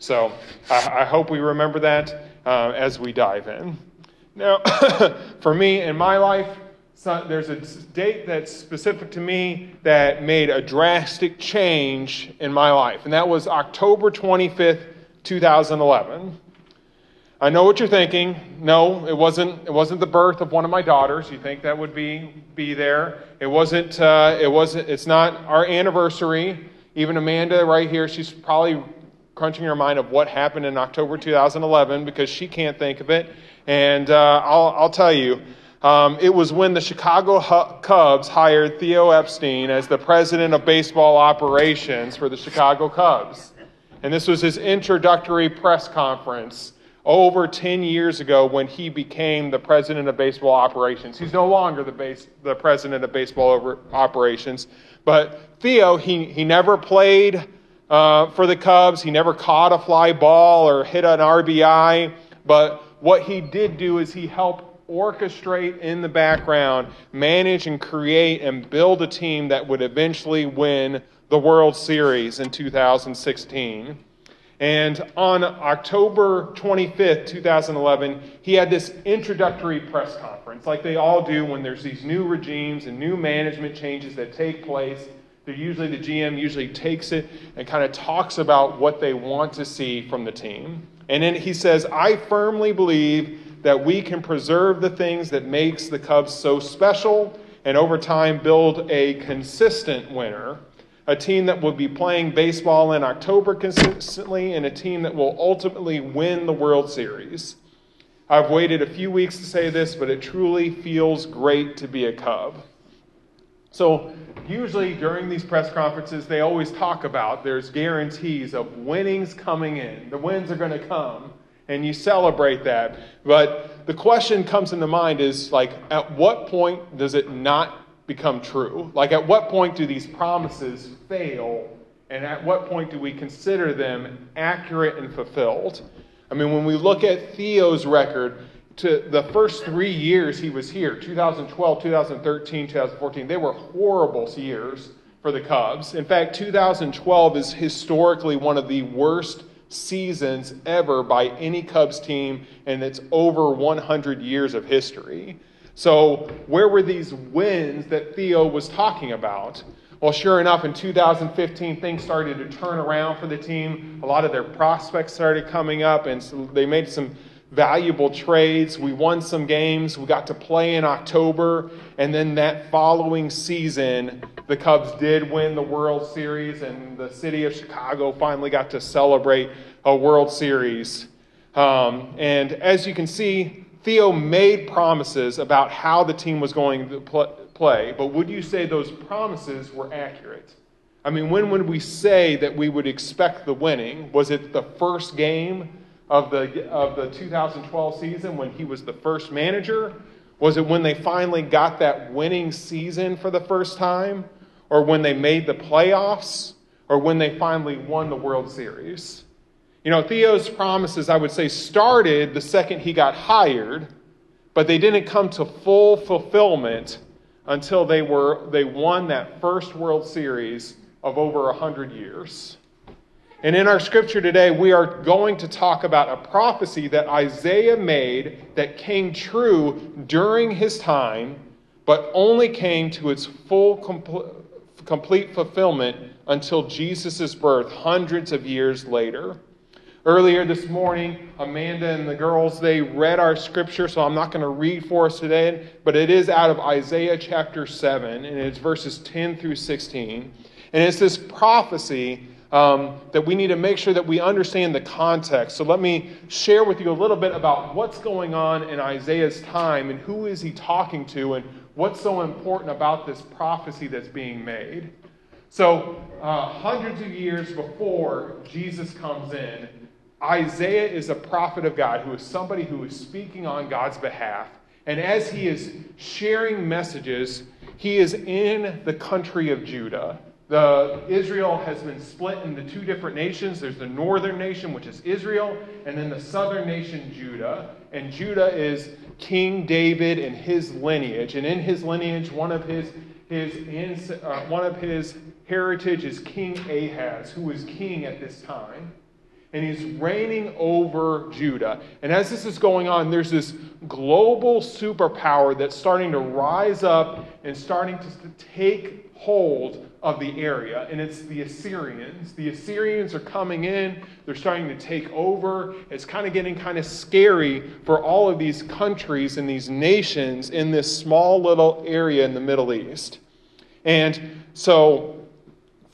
So I, I hope we remember that uh, as we dive in. Now, for me in my life, so there's a date that's specific to me that made a drastic change in my life, and that was October 25th, 2011. I know what you're thinking. No, it wasn't. It wasn't the birth of one of my daughters. You think that would be be there? It wasn't. Uh, it wasn't. It's not our anniversary. Even Amanda, right here, she's probably crunching her mind of what happened in October 2011 because she can't think of it. And uh, I'll, I'll tell you, um, it was when the Chicago Cubs hired Theo Epstein as the president of baseball operations for the Chicago Cubs. And this was his introductory press conference over 10 years ago when he became the president of baseball operations. He's no longer the, base, the president of baseball operations, but Theo, he, he never played uh, for the Cubs. He never caught a fly ball or hit an RBI, but what he did do is he helped orchestrate in the background, manage and create and build a team that would eventually win the World Series in 2016. And on October 25th, 2011, he had this introductory press conference, like they all do when there's these new regimes and new management changes that take place. They're usually the GM usually takes it and kind of talks about what they want to see from the team. And then he says, I firmly believe that we can preserve the things that makes the Cubs so special and over time build a consistent winner, a team that will be playing baseball in October consistently and a team that will ultimately win the World Series. I've waited a few weeks to say this, but it truly feels great to be a Cub. So, usually during these press conferences, they always talk about there's guarantees of winnings coming in. The wins are going to come and you celebrate that. But the question comes into mind is like, at what point does it not become true? Like, at what point do these promises fail? And at what point do we consider them accurate and fulfilled? I mean, when we look at Theo's record, to the first three years he was here 2012, 2013, 2014 they were horrible years for the Cubs. In fact, 2012 is historically one of the worst seasons ever by any Cubs team, and it's over 100 years of history. So, where were these wins that Theo was talking about? Well, sure enough, in 2015, things started to turn around for the team. A lot of their prospects started coming up, and so they made some valuable trades. We won some games. We got to play in October. And then that following season, the Cubs did win the World Series, and the city of Chicago finally got to celebrate a World Series. Um, and as you can see, Theo made promises about how the team was going to pl- play, but would you say those promises were accurate? I mean, when would we say that we would expect the winning? Was it the first game of the, of the 2012 season when he was the first manager? Was it when they finally got that winning season for the first time? Or when they made the playoffs? Or when they finally won the World Series? You know, Theo's promises, I would say, started the second he got hired, but they didn't come to full fulfillment until they, were, they won that first World Series of over 100 years. And in our scripture today, we are going to talk about a prophecy that Isaiah made that came true during his time, but only came to its full complete fulfillment until Jesus' birth hundreds of years later. Earlier this morning, Amanda and the girls, they read our scripture, so I'm not going to read for us today, but it is out of Isaiah chapter 7, and it's verses 10 through 16. And it's this prophecy um, that we need to make sure that we understand the context. So let me share with you a little bit about what's going on in Isaiah's time and who is he talking to and what's so important about this prophecy that's being made. So, uh, hundreds of years before Jesus comes in, Isaiah is a prophet of God who is somebody who is speaking on God's behalf. And as he is sharing messages, he is in the country of Judah. The, Israel has been split into two different nations. There's the northern nation, which is Israel, and then the southern nation, Judah. And Judah is King David and his lineage. And in his lineage, one of his, his, uh, one of his heritage is King Ahaz, who was king at this time. and he's reigning over Judah. And as this is going on, there's this global superpower that's starting to rise up and starting to take hold of the area, and it's the Assyrians. The Assyrians are coming in, they're starting to take over. It's kind of getting kind of scary for all of these countries and these nations in this small little area in the Middle East. And so,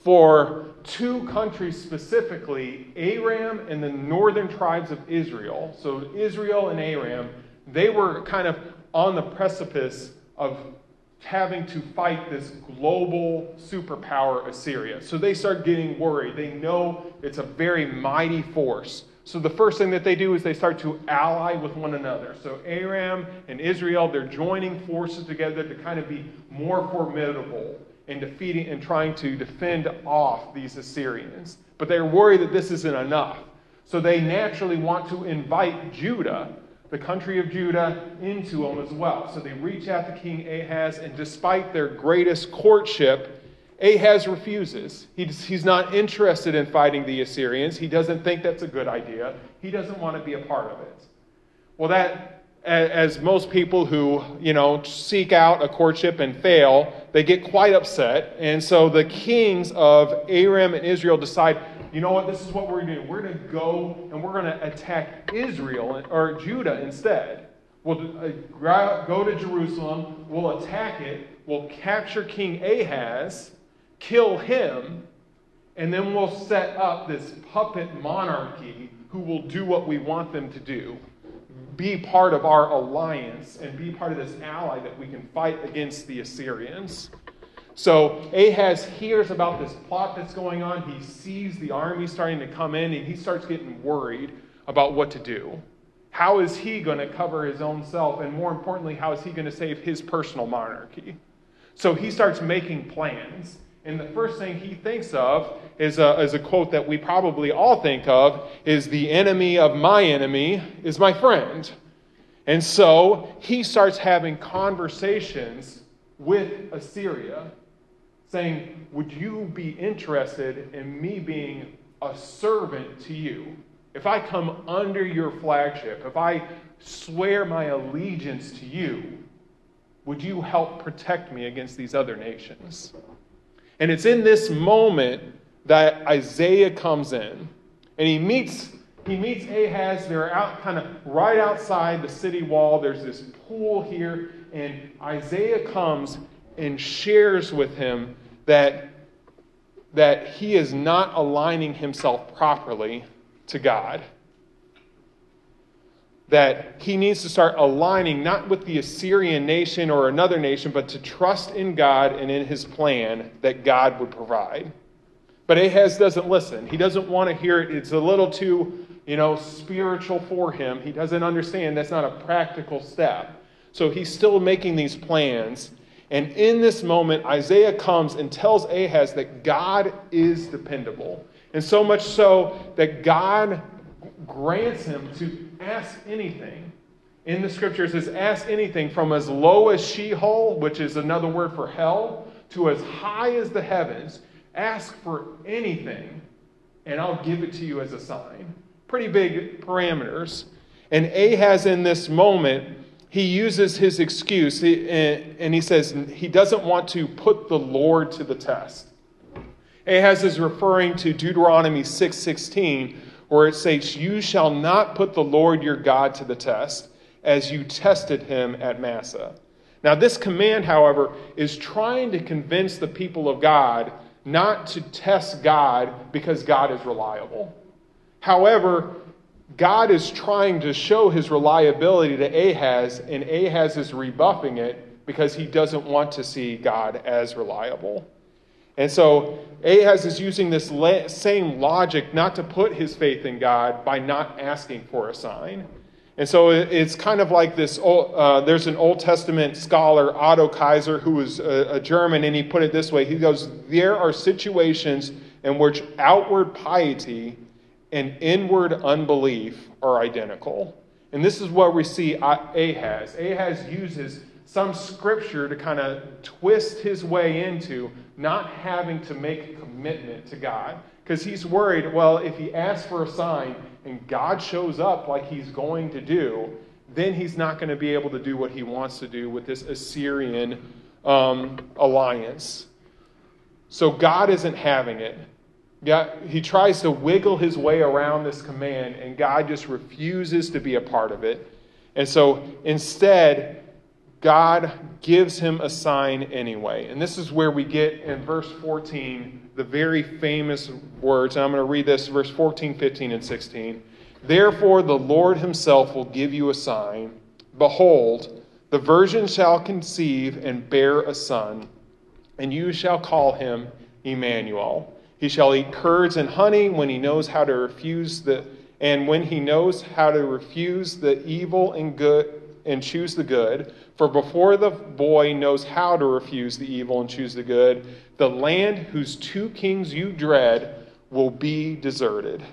for two countries specifically, Aram and the northern tribes of Israel, so Israel and Aram, they were kind of on the precipice of having to fight this global superpower, Assyria. So they start getting worried. They know it's a very mighty force. So the first thing that they do is they start to ally with one another. So Aram and Israel, they're joining forces together to kind of be more formidable in defeating and trying to defend off these Assyrians. But they're worried that this isn't enough. So they naturally want to invite Judah the country of Judah into them as well. So they reach out to King Ahaz, and despite their greatest courtship, Ahaz refuses. He's, not interested in fighting the Assyrians. He doesn't think that's a good idea. He doesn't want to be a part of it. Well, that, as most people who, you know, seek out a courtship and fail, they get quite upset. And so the kings of Aram and Israel decide you know what, this is what we're going to do. We're going to go and we're going to attack Israel or Judah instead. We'll uh, go to Jerusalem, we'll attack it, we'll capture King Ahaz, kill him, and then we'll set up this puppet monarchy who will do what we want them to do. Be part of our alliance and be part of this ally that we can fight against the Assyrians. So Ahaz hears about this plot that's going on. He sees the army starting to come in, and he starts getting worried about what to do. How is he going to cover his own self? And more importantly, how is he going to save his personal monarchy? So he starts making plans. And the first thing he thinks of is a, is a quote that we probably all think of is the enemy of my enemy is my friend. And so he starts having conversations with Assyria saying, Would you be interested in me being a servant to you? If I come under your flagship, if I swear my allegiance to you, would you help protect me against these other nations? And it's in this moment that Isaiah comes in and he meets he meets Ahaz. They're out kind of right outside the city wall. There's this pool here, and Isaiah comes and shares with him that, that he is not aligning himself properly to God. That he needs to start aligning not with the Assyrian nation or another nation, but to trust in God and in his plan that God would provide. But Ahaz doesn't listen. He doesn't want to hear it. It's a little too, you know, spiritual for him. He doesn't understand that's not a practical step. So he's still making these plans and in this moment, Isaiah comes and tells Ahaz that God is dependable. And so much so that God grants him to ask anything. In the scriptures, says, ask anything from as low as Sheol, which is another word for hell, to as high as the heavens. Ask for anything, and I'll give it to you as a sign. Pretty big parameters. And Ahaz, in this moment, he uses his excuse eh, and he says he doesn't want to put the Lord to the test. Ahaz is referring to Deuteronomy 6:16 where it says, you shall not put the Lord your God to the test as you tested him at Massah. Now this command however is trying to convince the people of God not to test God because God is reliable. However, God is trying to show his reliability to Ahaz, and Ahaz is rebuffing it because he doesn't want to see God as reliable. And so Ahaz is using this same logic not to put his faith in God by not asking for a sign. And so it's kind of like this uh, there's an Old Testament scholar, Otto Kaiser, who was a, a German, and he put it this way He goes, There are situations in which outward piety and inward unbelief are identical. And this is what we see Ahaz. Ahaz uses some scripture to kind of twist his way into not having to make a commitment to God. Because he's worried, well, if he asks for a sign and God shows up like he's going to do, then he's not going to be able to do what he wants to do with this Assyrian um, alliance. So God isn't having it. God, he tries to wiggle his way around this command, and God just refuses to be a part of it. And so instead, God gives him a sign anyway. And this is where we get in verse 14 the very famous words. And I'm going to read this verse 14, 15, and 16. Therefore, the Lord himself will give you a sign. Behold, the virgin shall conceive and bear a son, and you shall call him Emmanuel. He shall eat curds and honey when he knows how to refuse the and when he knows how to refuse the evil and good and choose the good. For before the boy knows how to refuse the evil and choose the good, the land whose two kings you dread will be deserted.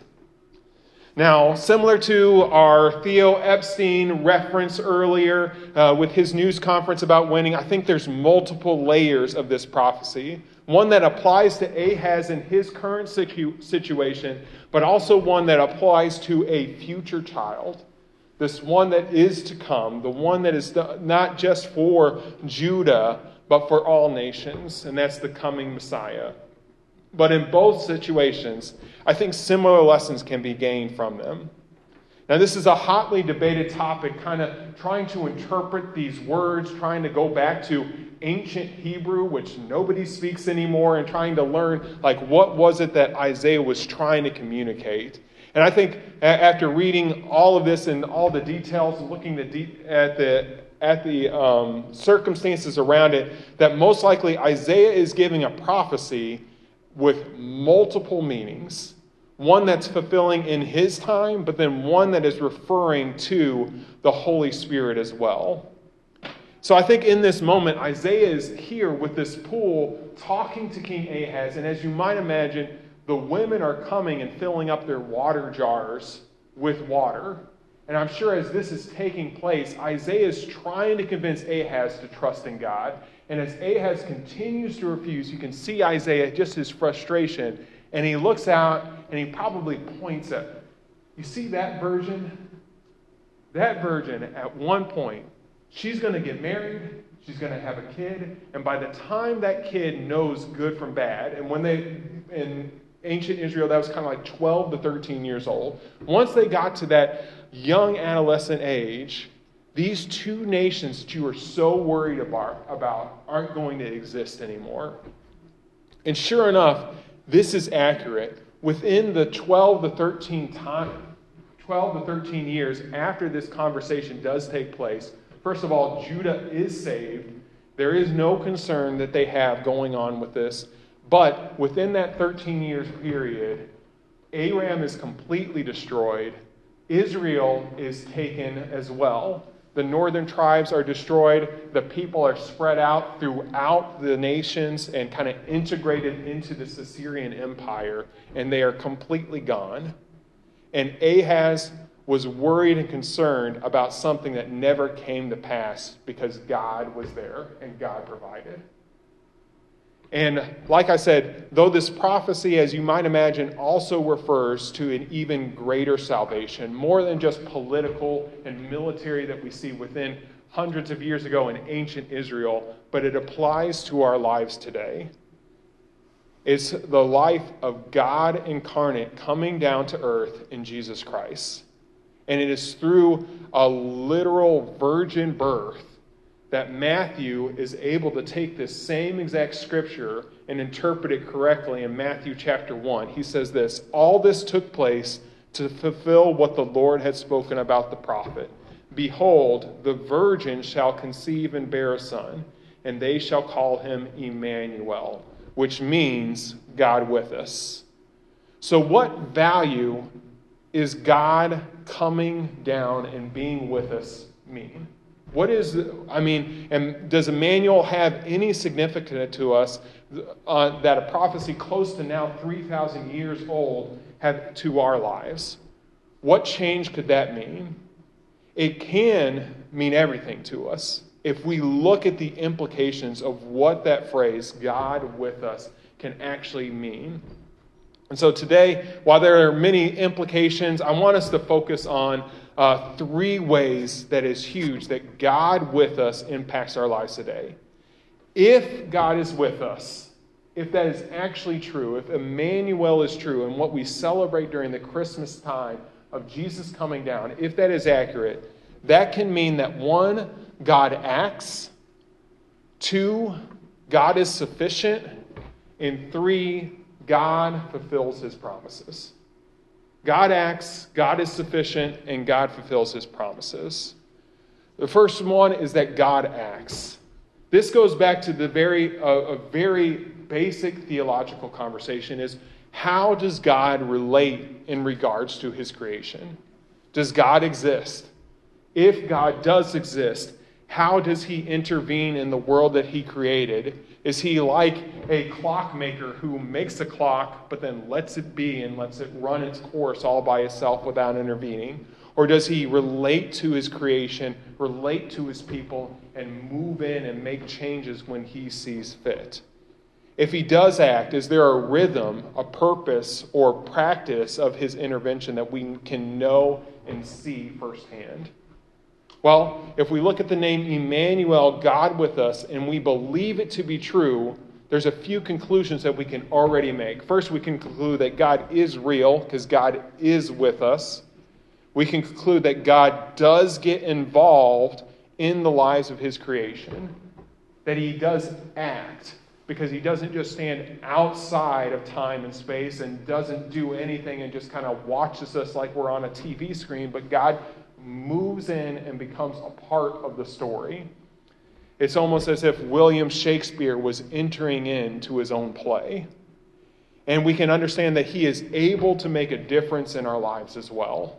Now, similar to our Theo Epstein reference earlier uh, with his news conference about winning, I think there's multiple layers of this prophecy. One that applies to Ahaz in his current situ- situation, but also one that applies to a future child this one that is to come, the one that is not just for Judah, but for all nations, and that's the coming Messiah. But in both situations, I think similar lessons can be gained from them. Now, this is a hotly debated topic, kind of trying to interpret these words, trying to go back to ancient Hebrew, which nobody speaks anymore, and trying to learn, like, what was it that Isaiah was trying to communicate. And I think after reading all of this and all the details and looking at the, at the um, circumstances around it, that most likely Isaiah is giving a prophecy with multiple meanings. One that's fulfilling in his time, but then one that is referring to the Holy Spirit as well. So I think in this moment, Isaiah is here with this pool talking to King Ahaz. And as you might imagine, the women are coming and filling up their water jars with water. And I'm sure as this is taking place, Isaiah is trying to convince Ahaz to trust in God. And as Ahaz continues to refuse, you can see Isaiah, just his frustration. And he looks out and he probably points at, you see that virgin? That virgin, at one point, she's going to get married, she's going to have a kid, and by the time that kid knows good from bad, and when they, and ancient Israel, that was kind of like 12 to 13 years old. Once they got to that young adolescent age, these two nations that you are so worried about, aren't going to exist anymore. And sure enough, this is accurate. Within the 12 to 13 time, 12 to 13 years after this conversation does take place, first of all, Judah is saved. There is no concern that they have going on with this. But within that 13 years period, Aram is completely destroyed. Israel is taken as well. The northern tribes are destroyed. The people are spread out throughout the nations and kind of integrated into the Assyrian Empire, and they are completely gone. And Ahaz was worried and concerned about something that never came to pass because God was there and God provided. And like I said, though this prophecy, as you might imagine, also refers to an even greater salvation, more than just political and military that we see within hundreds of years ago in ancient Israel, but it applies to our lives today. It's the life of God incarnate coming down to earth in Jesus Christ. And it is through a literal virgin birth that Matthew is able to take this same exact scripture and interpret it correctly in Matthew chapter 1. He says this All this took place to fulfill what the Lord had spoken about the prophet. Behold, the virgin shall conceive and bear a son, and they shall call him Emmanuel, which means God with us. So, what value is God coming down and being with us mean? What is, I mean, and does Emmanuel have any significance to us uh, that a prophecy close to now 3,000 years old have to our lives? What change could that mean? It can mean everything to us. if we look at the implications of what that phrase, God with us, can actually mean. And so today, while there are many implications, I want us to focus on uh, three ways that is huge that God with us impacts our lives today. If God is with us, if that is actually true, if Emmanuel is true, and what we celebrate during the Christmas time of Jesus coming down, if that is accurate, that can mean that one, God acts, two, God is sufficient, and three, God fulfills his promises. God acts, God is sufficient, and God fulfills his promises. The first one is that God acts. This goes back to the very, uh, a very basic theological conversation is how does God relate in regards to his creation? Does God exist? If God does exist, how does he intervene in the world that he created? Is he like a clockmaker who makes a clock but then lets it be and lets it run its course all by itself without intervening? Or does he relate to his creation, relate to his people, and move in and make changes when he sees fit? If he does act, is there a rhythm, a purpose, or practice of his intervention that we can know and see firsthand? Well, if we look at the name Emmanuel, God with us, and we believe it to be true, there's a few conclusions that we can already make. First, we can conclude that God is real because God is with us. We can conclude that God does get involved in the lives of his creation, that he does act because he doesn't just stand outside of time and space and doesn't do anything and just kind of watches us like we're on a TV screen, but God moves in and becomes a part of the story. It's almost as if William Shakespeare was entering into his own play. And we can understand that he is able to make a difference in our lives as well.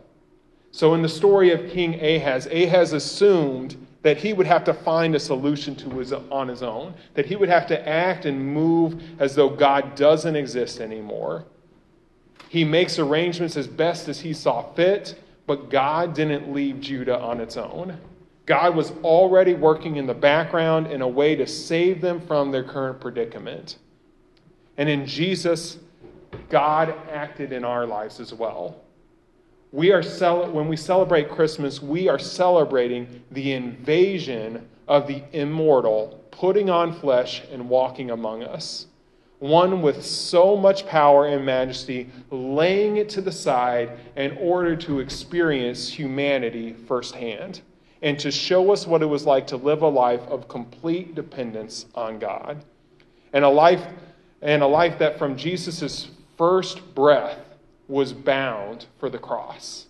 So, in the story of King Ahaz, Ahaz assumed that he would have to find a solution to his, on his own, that he would have to act and move as though God doesn't exist anymore. He makes arrangements as best as he saw fit, but God didn't leave Judah on its own. God was already working in the background in a way to save them from their current predicament. And in Jesus, God acted in our lives as well. We are cel- when we celebrate Christmas, we are celebrating the invasion of the immortal, putting on flesh and walking among us one with so much power and majesty, laying it to the side in order to experience humanity firsthand and to show us what it was like to live a life of complete dependence on God. And a life and a life that from Jesus' first breath was bound for the cross.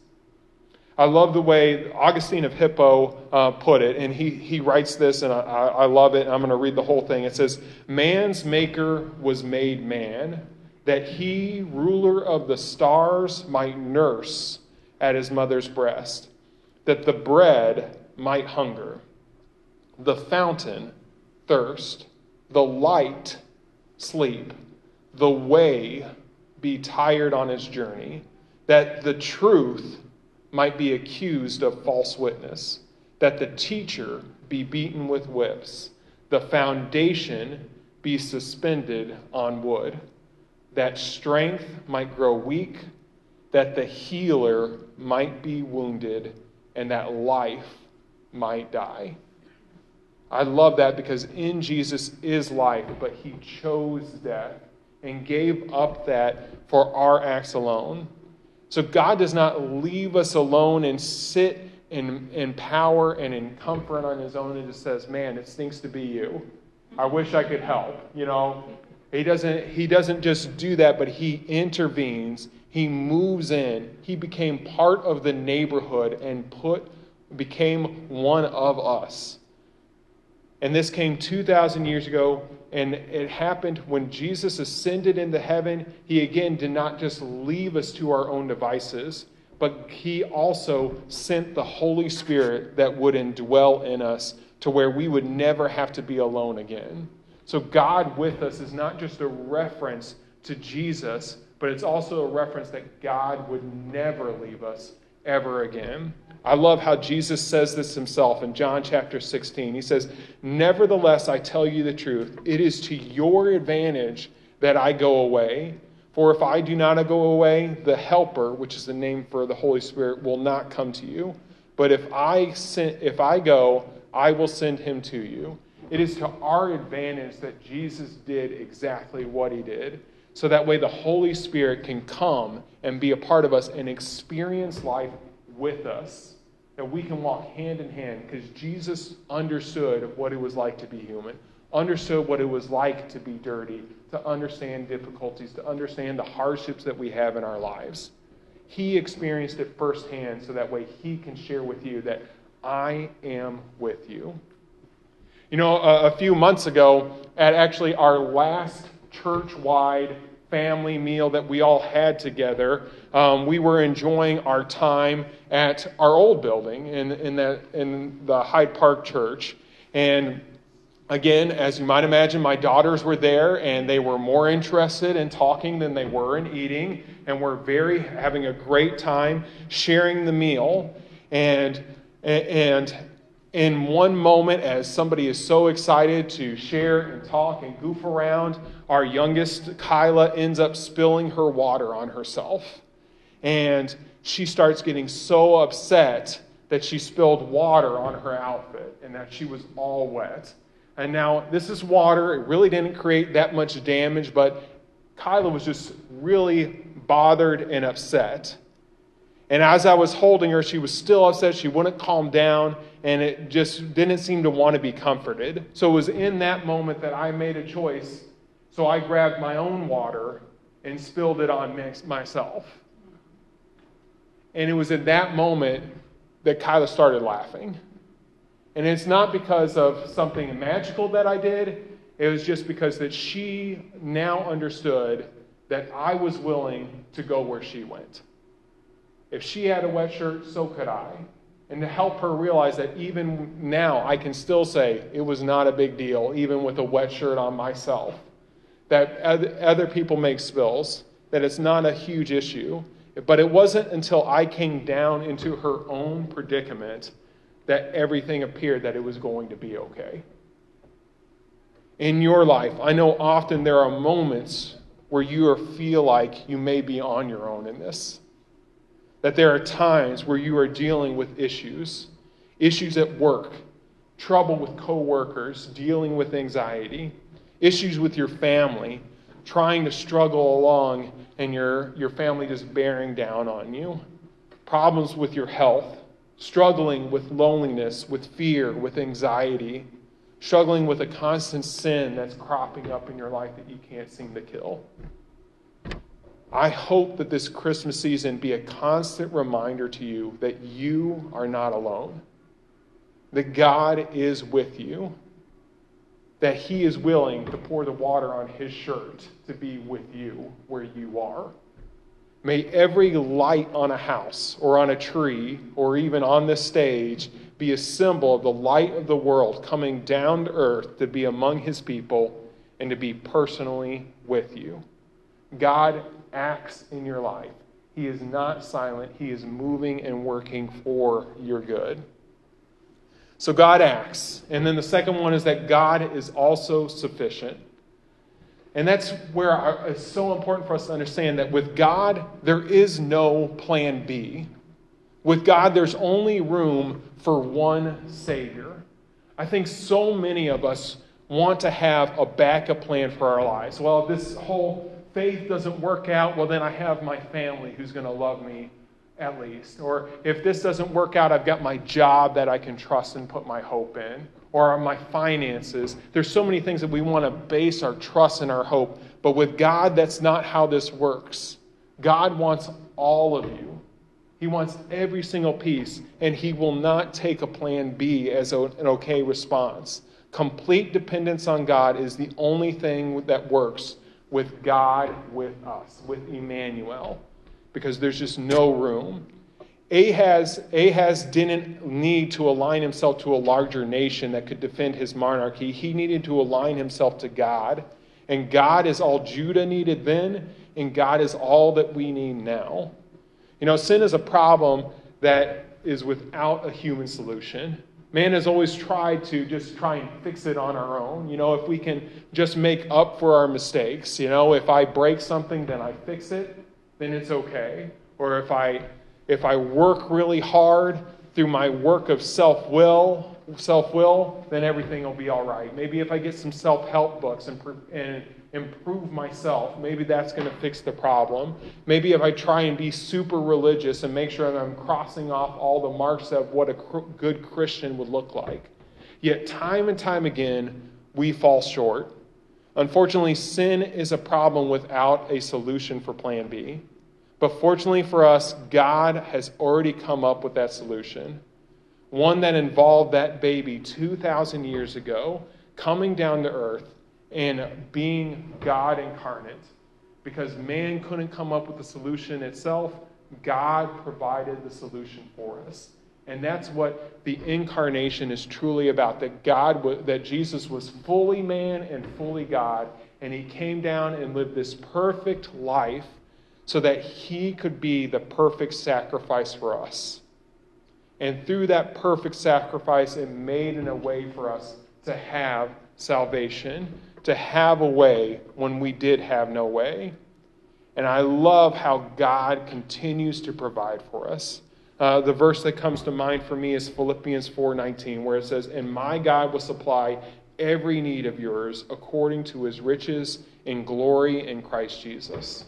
I love the way Augustine of Hippo uh, put it, and he, he writes this, and I, I love it. I'm going to read the whole thing. It says, Man's maker was made man, that he, ruler of the stars, might nurse at his mother's breast, that the bread might hunger, the fountain thirst, the light sleep, the way be tired on his journey, that the truth might be accused of false witness, that the teacher be beaten with whips, the foundation be suspended on wood, that strength might grow weak, that the healer might be wounded, and that life might die. I love that because in Jesus is life, but he chose death and gave up that for our acts alone. So God does not leave us alone and sit in, in power and in comfort on his own and just says, Man, it stinks to be you. I wish I could help. You know, he doesn't, he doesn't just do that, but he intervenes. He moves in. He became part of the neighborhood and put, became one of us. And this came 2,000 years ago and it happened when Jesus ascended into heaven. He again did not just leave us to our own devices, but he also sent the Holy Spirit that would indwell in us to where we would never have to be alone again. So, God with us is not just a reference to Jesus, but it's also a reference that God would never leave us ever again. I love how Jesus says this himself in John chapter 16. He says, Nevertheless, I tell you the truth, it is to your advantage that I go away. For if I do not go away, the Helper, which is the name for the Holy Spirit, will not come to you. But if I, send, if I go, I will send him to you. It is to our advantage that Jesus did exactly what he did. So that way the Holy Spirit can come and be a part of us and experience life with us that we can walk hand in hand because Jesus understood what it was like to be human, understood what it was like to be dirty, to understand difficulties, to understand the hardships that we have in our lives. He experienced it firsthand so that way he can share with you that I am with you. You know, a, a few months ago, at actually our last church wide family meal that we all had together. Um, we were enjoying our time at our old building in, in, the, in the Hyde Park Church. And again, as you might imagine, my daughters were there and they were more interested in talking than they were in eating. And we're very having a great time sharing the meal. And, and in one moment, as somebody is so excited to share and talk and goof around, our youngest, Kyla, ends up spilling her water on herself. And she starts getting so upset that she spilled water on her outfit and that she was all wet. And now, this is water. It really didn't create that much damage, but Kyla was just really bothered and upset. And as I was holding her, she was still upset. She wouldn't calm down, and it just didn't seem to want to be comforted. So it was in that moment that I made a choice. So I grabbed my own water and spilled it on myself. And it was in that moment that Kyla started laughing. And it's not because of something magical that I did, it was just because that she now understood that I was willing to go where she went. If she had a wet shirt, so could I. And to help her realize that even now, I can still say it was not a big deal, even with a wet shirt on myself. That other people make spills, that it's not a huge issue. But it wasn't until I came down into her own predicament that everything appeared that it was going to be okay. In your life, I know often there are moments where you feel like you may be on your own in this that there are times where you are dealing with issues, issues at work, trouble with coworkers, dealing with anxiety, issues with your family, trying to struggle along and your, your family just bearing down on you, problems with your health, struggling with loneliness, with fear, with anxiety, struggling with a constant sin that's cropping up in your life that you can't seem to kill. I hope that this Christmas season be a constant reminder to you that you are not alone, that God is with you, that He is willing to pour the water on His shirt to be with you where you are. May every light on a house or on a tree or even on this stage be a symbol of the light of the world coming down to earth to be among His people and to be personally with you. God acts in your life. He is not silent, He is moving and working for your good. So God acts. And then the second one is that God is also sufficient. And that's where it's so important for us to understand that with God, there is no plan B. With God, there's only room for one Savior. I think so many of us want to have a backup plan for our lives. Well, this whole faith doesn't work out, well, then I have my family who's going to love me at least. Or if this doesn't work out, I've got my job that I can trust and put my hope in. Or my finances. There's so many things that we want to base our trust and our hope. But with God, that's not how this works. God wants all of you. He wants every single piece, and He will not take a plan B as an okay response. Complete dependence on God is the only thing that works with God with us, with Emmanuel, because there's just no room. Ahaz, Ahaz didn't need to align himself to a larger nation that could defend his monarchy. He needed to align himself to God. And God is all Judah needed then, and God is all that we need now. You know, sin is a problem that is without a human solution. Man has always tried to just try and fix it on our own. You know, if we can just make up for our mistakes, you know, if I break something, then I fix it, then it's okay. Or if I if I work really hard through my work of self-will, self-will, then everything will be all right. Maybe if I get some self-help books and, and improve myself, maybe that's going to fix the problem. Maybe if I try and be super religious and make sure that I'm crossing off all the marks of what a good Christian would look like. Yet, time and time again, we fall short. Unfortunately, sin is a problem without a solution for plan B. But fortunately for us, God has already come up with that solution. One that involved that baby 2,000 years ago coming down to earth and being God incarnate. Because man couldn't come up with the solution itself, God provided the solution for us. And that's what the incarnation is truly about that God that Jesus was fully man and fully God and he came down and lived this perfect life so that he could be the perfect sacrifice for us. And through that perfect sacrifice it made in a way for us to have salvation to have a way when we did have no way. And I love how God continues to provide for us. Uh, the verse that comes to mind for me is Philippians 4:19, where it says, "And my God will supply every need of yours according to His riches in glory in Christ Jesus."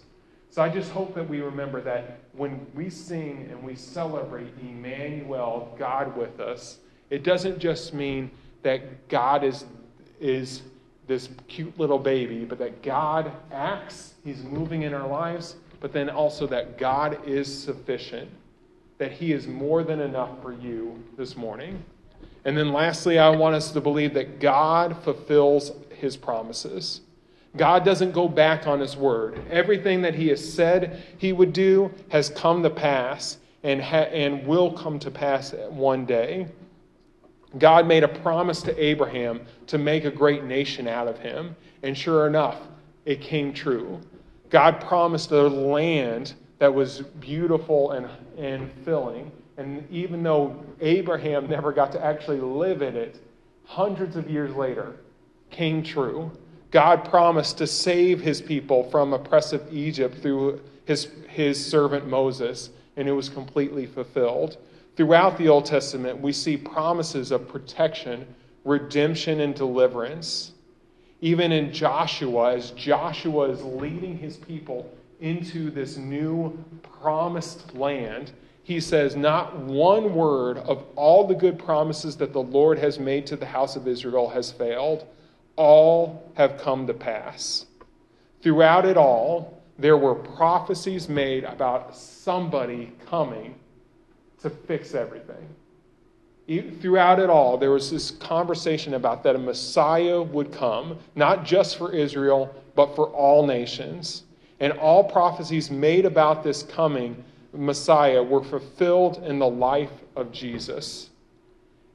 So I just hope that we remember that when we sing and we celebrate Emmanuel, God with us, it doesn't just mean that God is is this cute little baby, but that God acts, He's moving in our lives, but then also that God is sufficient, that He is more than enough for you this morning. And then lastly, I want us to believe that God fulfills His promises. God doesn't go back on His word. Everything that He has said He would do has come to pass and, ha- and will come to pass one day. God made a promise to Abraham to make a great nation out of him. And sure enough, it came true. God promised a land that was beautiful and, and filling. And even though Abraham never got to actually live in it, hundreds of years later, came true. God promised to save his people from oppressive Egypt through his, his servant Moses, and it was completely fulfilled. Throughout the Old Testament, we see promises of protection, redemption, and deliverance. Even in Joshua, as Joshua is leading his people into this new promised land, he says, Not one word of all the good promises that the Lord has made to the house of Israel has failed. All have come to pass. Throughout it all, there were prophecies made about somebody coming to fix everything. Throughout it all, there was this conversation about that a Messiah would come, not just for Israel, but for all nations. And all prophecies made about this coming Messiah were fulfilled in the life of Jesus,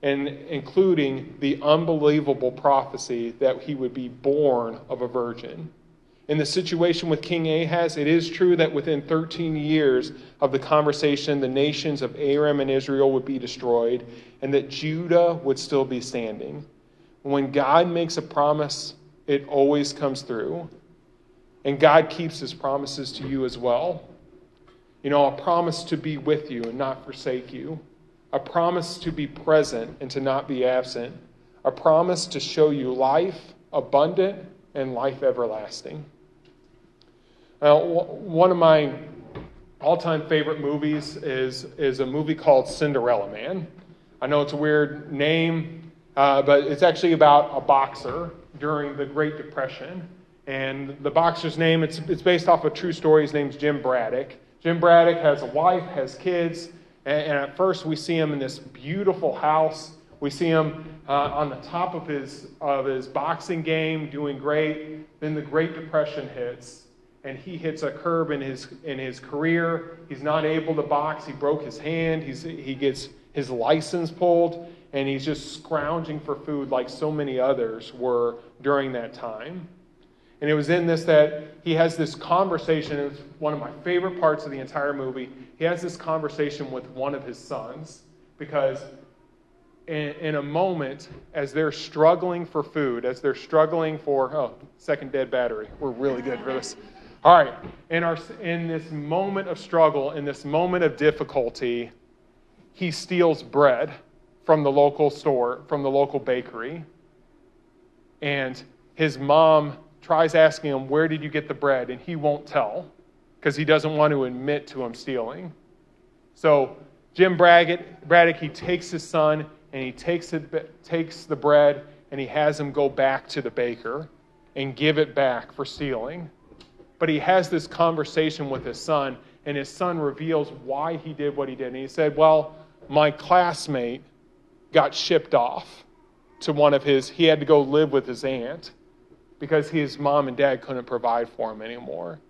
and including the unbelievable prophecy that he would be born of a virgin. In the situation with King Ahaz, it is true that within 13 years of the conversation, the nations of Aram and Israel would be destroyed, and that Judah would still be standing. When God makes a promise, it always comes through. And God keeps his promises to you as well. You know, a promise to be with you and not forsake you, a promise to be present and to not be absent, a promise to show you life abundant and life everlasting. Now, one of my all time favorite movies is, is a movie called Cinderella Man. I know it's a weird name, uh, but it's actually about a boxer during the Great Depression. And the boxer's name, it's, it's based off a true story. His name's Jim Braddock. Jim Braddock has a wife, has kids, and, and at first we see him in this beautiful house. We see him uh, on the top of his, of his boxing game, doing great. Then the Great Depression hits and he hits a curb in his in his career. He's not able to box. He broke his hand. He's, he gets his license pulled, and he's just scrounging for food like so many others were during that time. And it was in this that he has this conversation. It was one of my favorite parts of the entire movie. He has this conversation with one of his sons because in, in, a moment, as they're struggling for food, as they're struggling for, oh, second dead battery. We're really good for this. All right. In, our, in this moment of struggle, in this moment of difficulty, he steals bread from the local store, from the local bakery. And his mom tries asking him, Where did you get the bread? And he won't tell because he doesn't want to admit to him stealing. So Jim Braddock, Braddock he takes his son and he takes, it, takes the bread and he has him go back to the baker and give it back for stealing. But he has this conversation with his son, and his son reveals why he did what he did. And he said, Well, my classmate got shipped off to one of his, he had to go live with his aunt because his mom and dad couldn't provide for him anymore.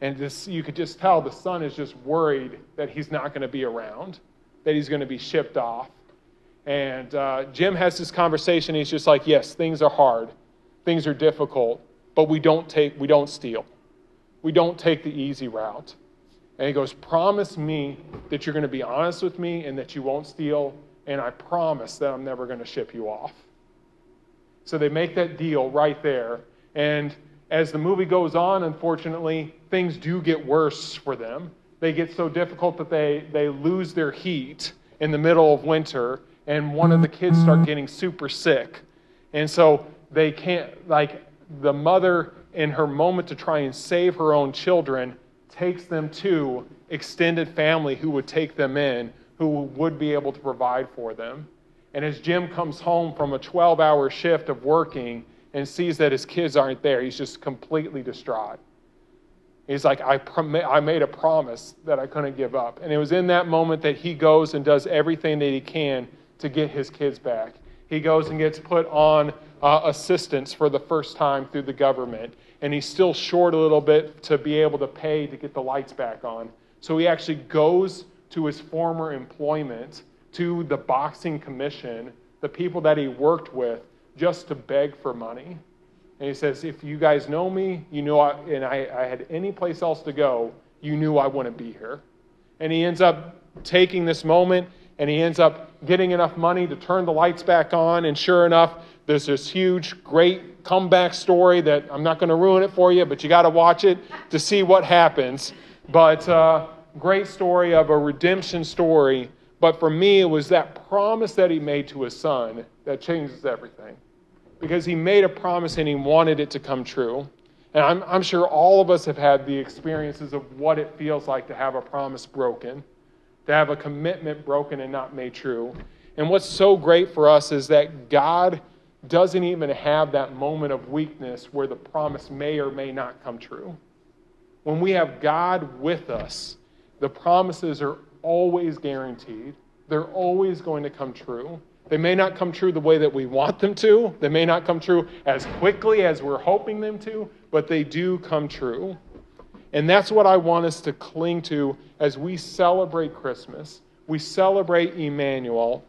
And this, you could just tell the son is just worried that he's not going to be around, that he's going to be shipped off. And uh, Jim has this conversation. He's just like, yes, things are hard, things are difficult, but we don't take, we don't steal, we don't take the easy route. And he goes, promise me that you're going to be honest with me and that you won't steal, and I promise that I'm never going to ship you off. So they make that deal right there, and as the movie goes on, unfortunately, things do get worse for them. They get so difficult that they, they lose their heat in the middle of winter, and one of the kids start getting super sick. And so they can't, like, the mother, in her moment to try and save her own children, takes them to extended family who would take them in, who would be able to provide for them. And as Jim comes home from a 12 hour shift of working and sees that his kids aren't there, he's just completely distraught. He's like, I, prom- I made a promise that I couldn't give up. And it was in that moment that he goes and does everything that he can to get his kids back. He goes and gets put on uh, assistance for the first time through the government. And he's still short a little bit to be able to pay to get the lights back on. So he actually goes to his former employment, to the boxing commission, the people that he worked with, just to beg for money. And he says, If you guys know me, you know, I, and I, I had any place else to go, you knew I wouldn't be here. And he ends up taking this moment and he ends up getting enough money to turn the lights back on. And sure enough, there's this huge, great comeback story that I'm not going to ruin it for you, but you got to watch it to see what happens. But uh, great story of a redemption story. But for me, it was that promise that he made to his son that changes everything because he made a promise and he wanted it to come true. And I'm, I'm sure all of us have had the experiences of what it feels like to have a promise broken, to have a commitment broken and not made true. And what's so great for us is that God doesn't even have that moment of weakness where the promise may or may not come true. When we have God with us, the promises are always guaranteed, they're always going to come true. They may not come true the way that we want them to. They may not come true as quickly as we're hoping them to, but they do come true. And that's what I want us to cling to as we celebrate Christmas. We celebrate Emmanuel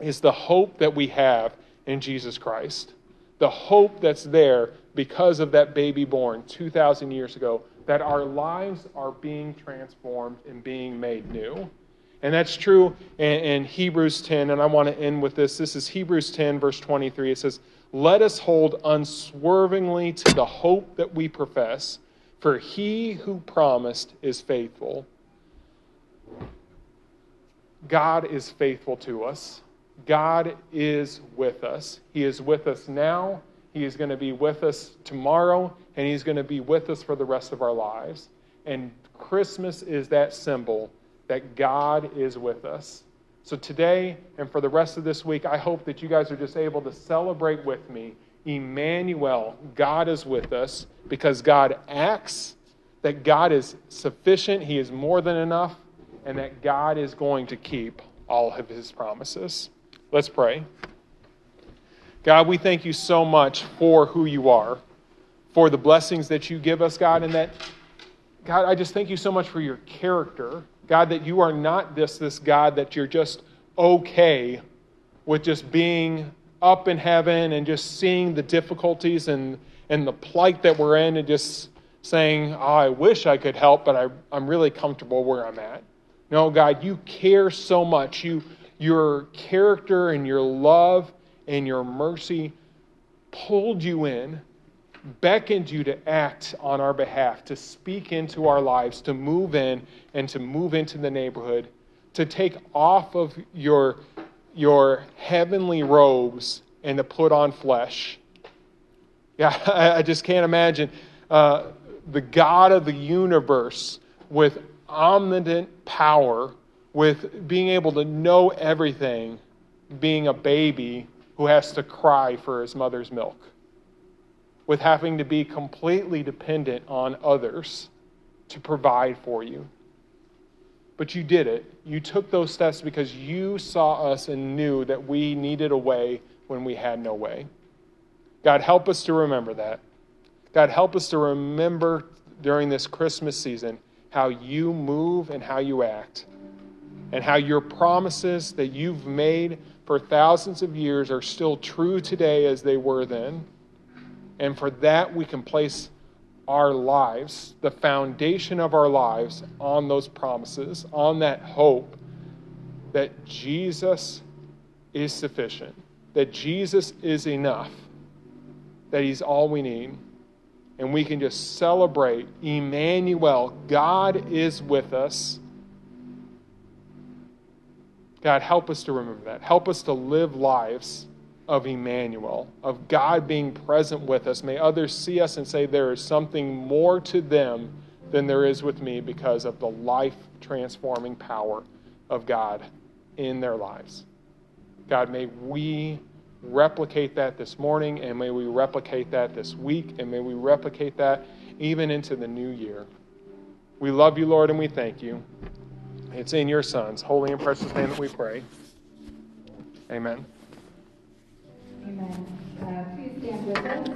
is the hope that we have in Jesus Christ. The hope that's there because of that baby born 2,000 years ago, that our lives are being transformed and being made new. And that's true in, in, Hebrews 10. And I want to end with this. This is Hebrews 10, verse 23. It says, Let us hold unswervingly to the hope that we profess, for he who promised is faithful. God is faithful to us. God is with us. He is with us now. He is going to be with us tomorrow, and He's going to be with us for the rest of our lives. And Christmas is that symbol that God is with us. So today and for the rest of this week, I hope that you guys are just able to celebrate with me. Emmanuel, God is with us because God acts, that God is sufficient, He is more than enough, and that God is going to keep all of His promises. Let's pray. God, we thank you so much for who you are, for the blessings that you give us, God, and that, God, I just thank you so much for your character God, that you are not this, this God that you're just okay with just being up in heaven and just seeing the difficulties and, and the plight that we're in and just saying, oh, I wish I could help, but I, I'm really comfortable where I'm at. No, God, you care so much. You, your character and your love and your mercy pulled you in, beckoned you to act on our behalf, to speak into our lives, to move in and to move into the neighborhood, to take off of your, your heavenly robes and to put on flesh. Yeah, I, I just can't imagine uh, the God of the universe with omnipotent power, with being able to know everything, being a baby who has to cry for his mother's milk, with having to be completely dependent on others to provide for you. But you did it. You took those steps because you saw us and knew that we needed a way when we had no way. God, help us to remember that. God, help us to remember during this Christmas season how you move and how you act, and how your promises that you've made for thousands of years are still true today as they were then. And for that, we can place our lives, the foundation of our lives, on those promises, on that hope that Jesus is sufficient, that Jesus is enough, that He's all we need and we can just celebrate Emmanuel. God is with us. God, help us to remember that. Help us to live lives of Emmanuel, of God being present with us. May others see us and say there is something more to them than there is with me because of the life transforming power of God in their lives. God, may we replicate that this morning, and may we replicate that this week, and may we replicate that even into the new year. We love you, Lord, and we thank you. It's in your Son's holy and precious name that we pray. Amen. Amen. Uh, please stand with us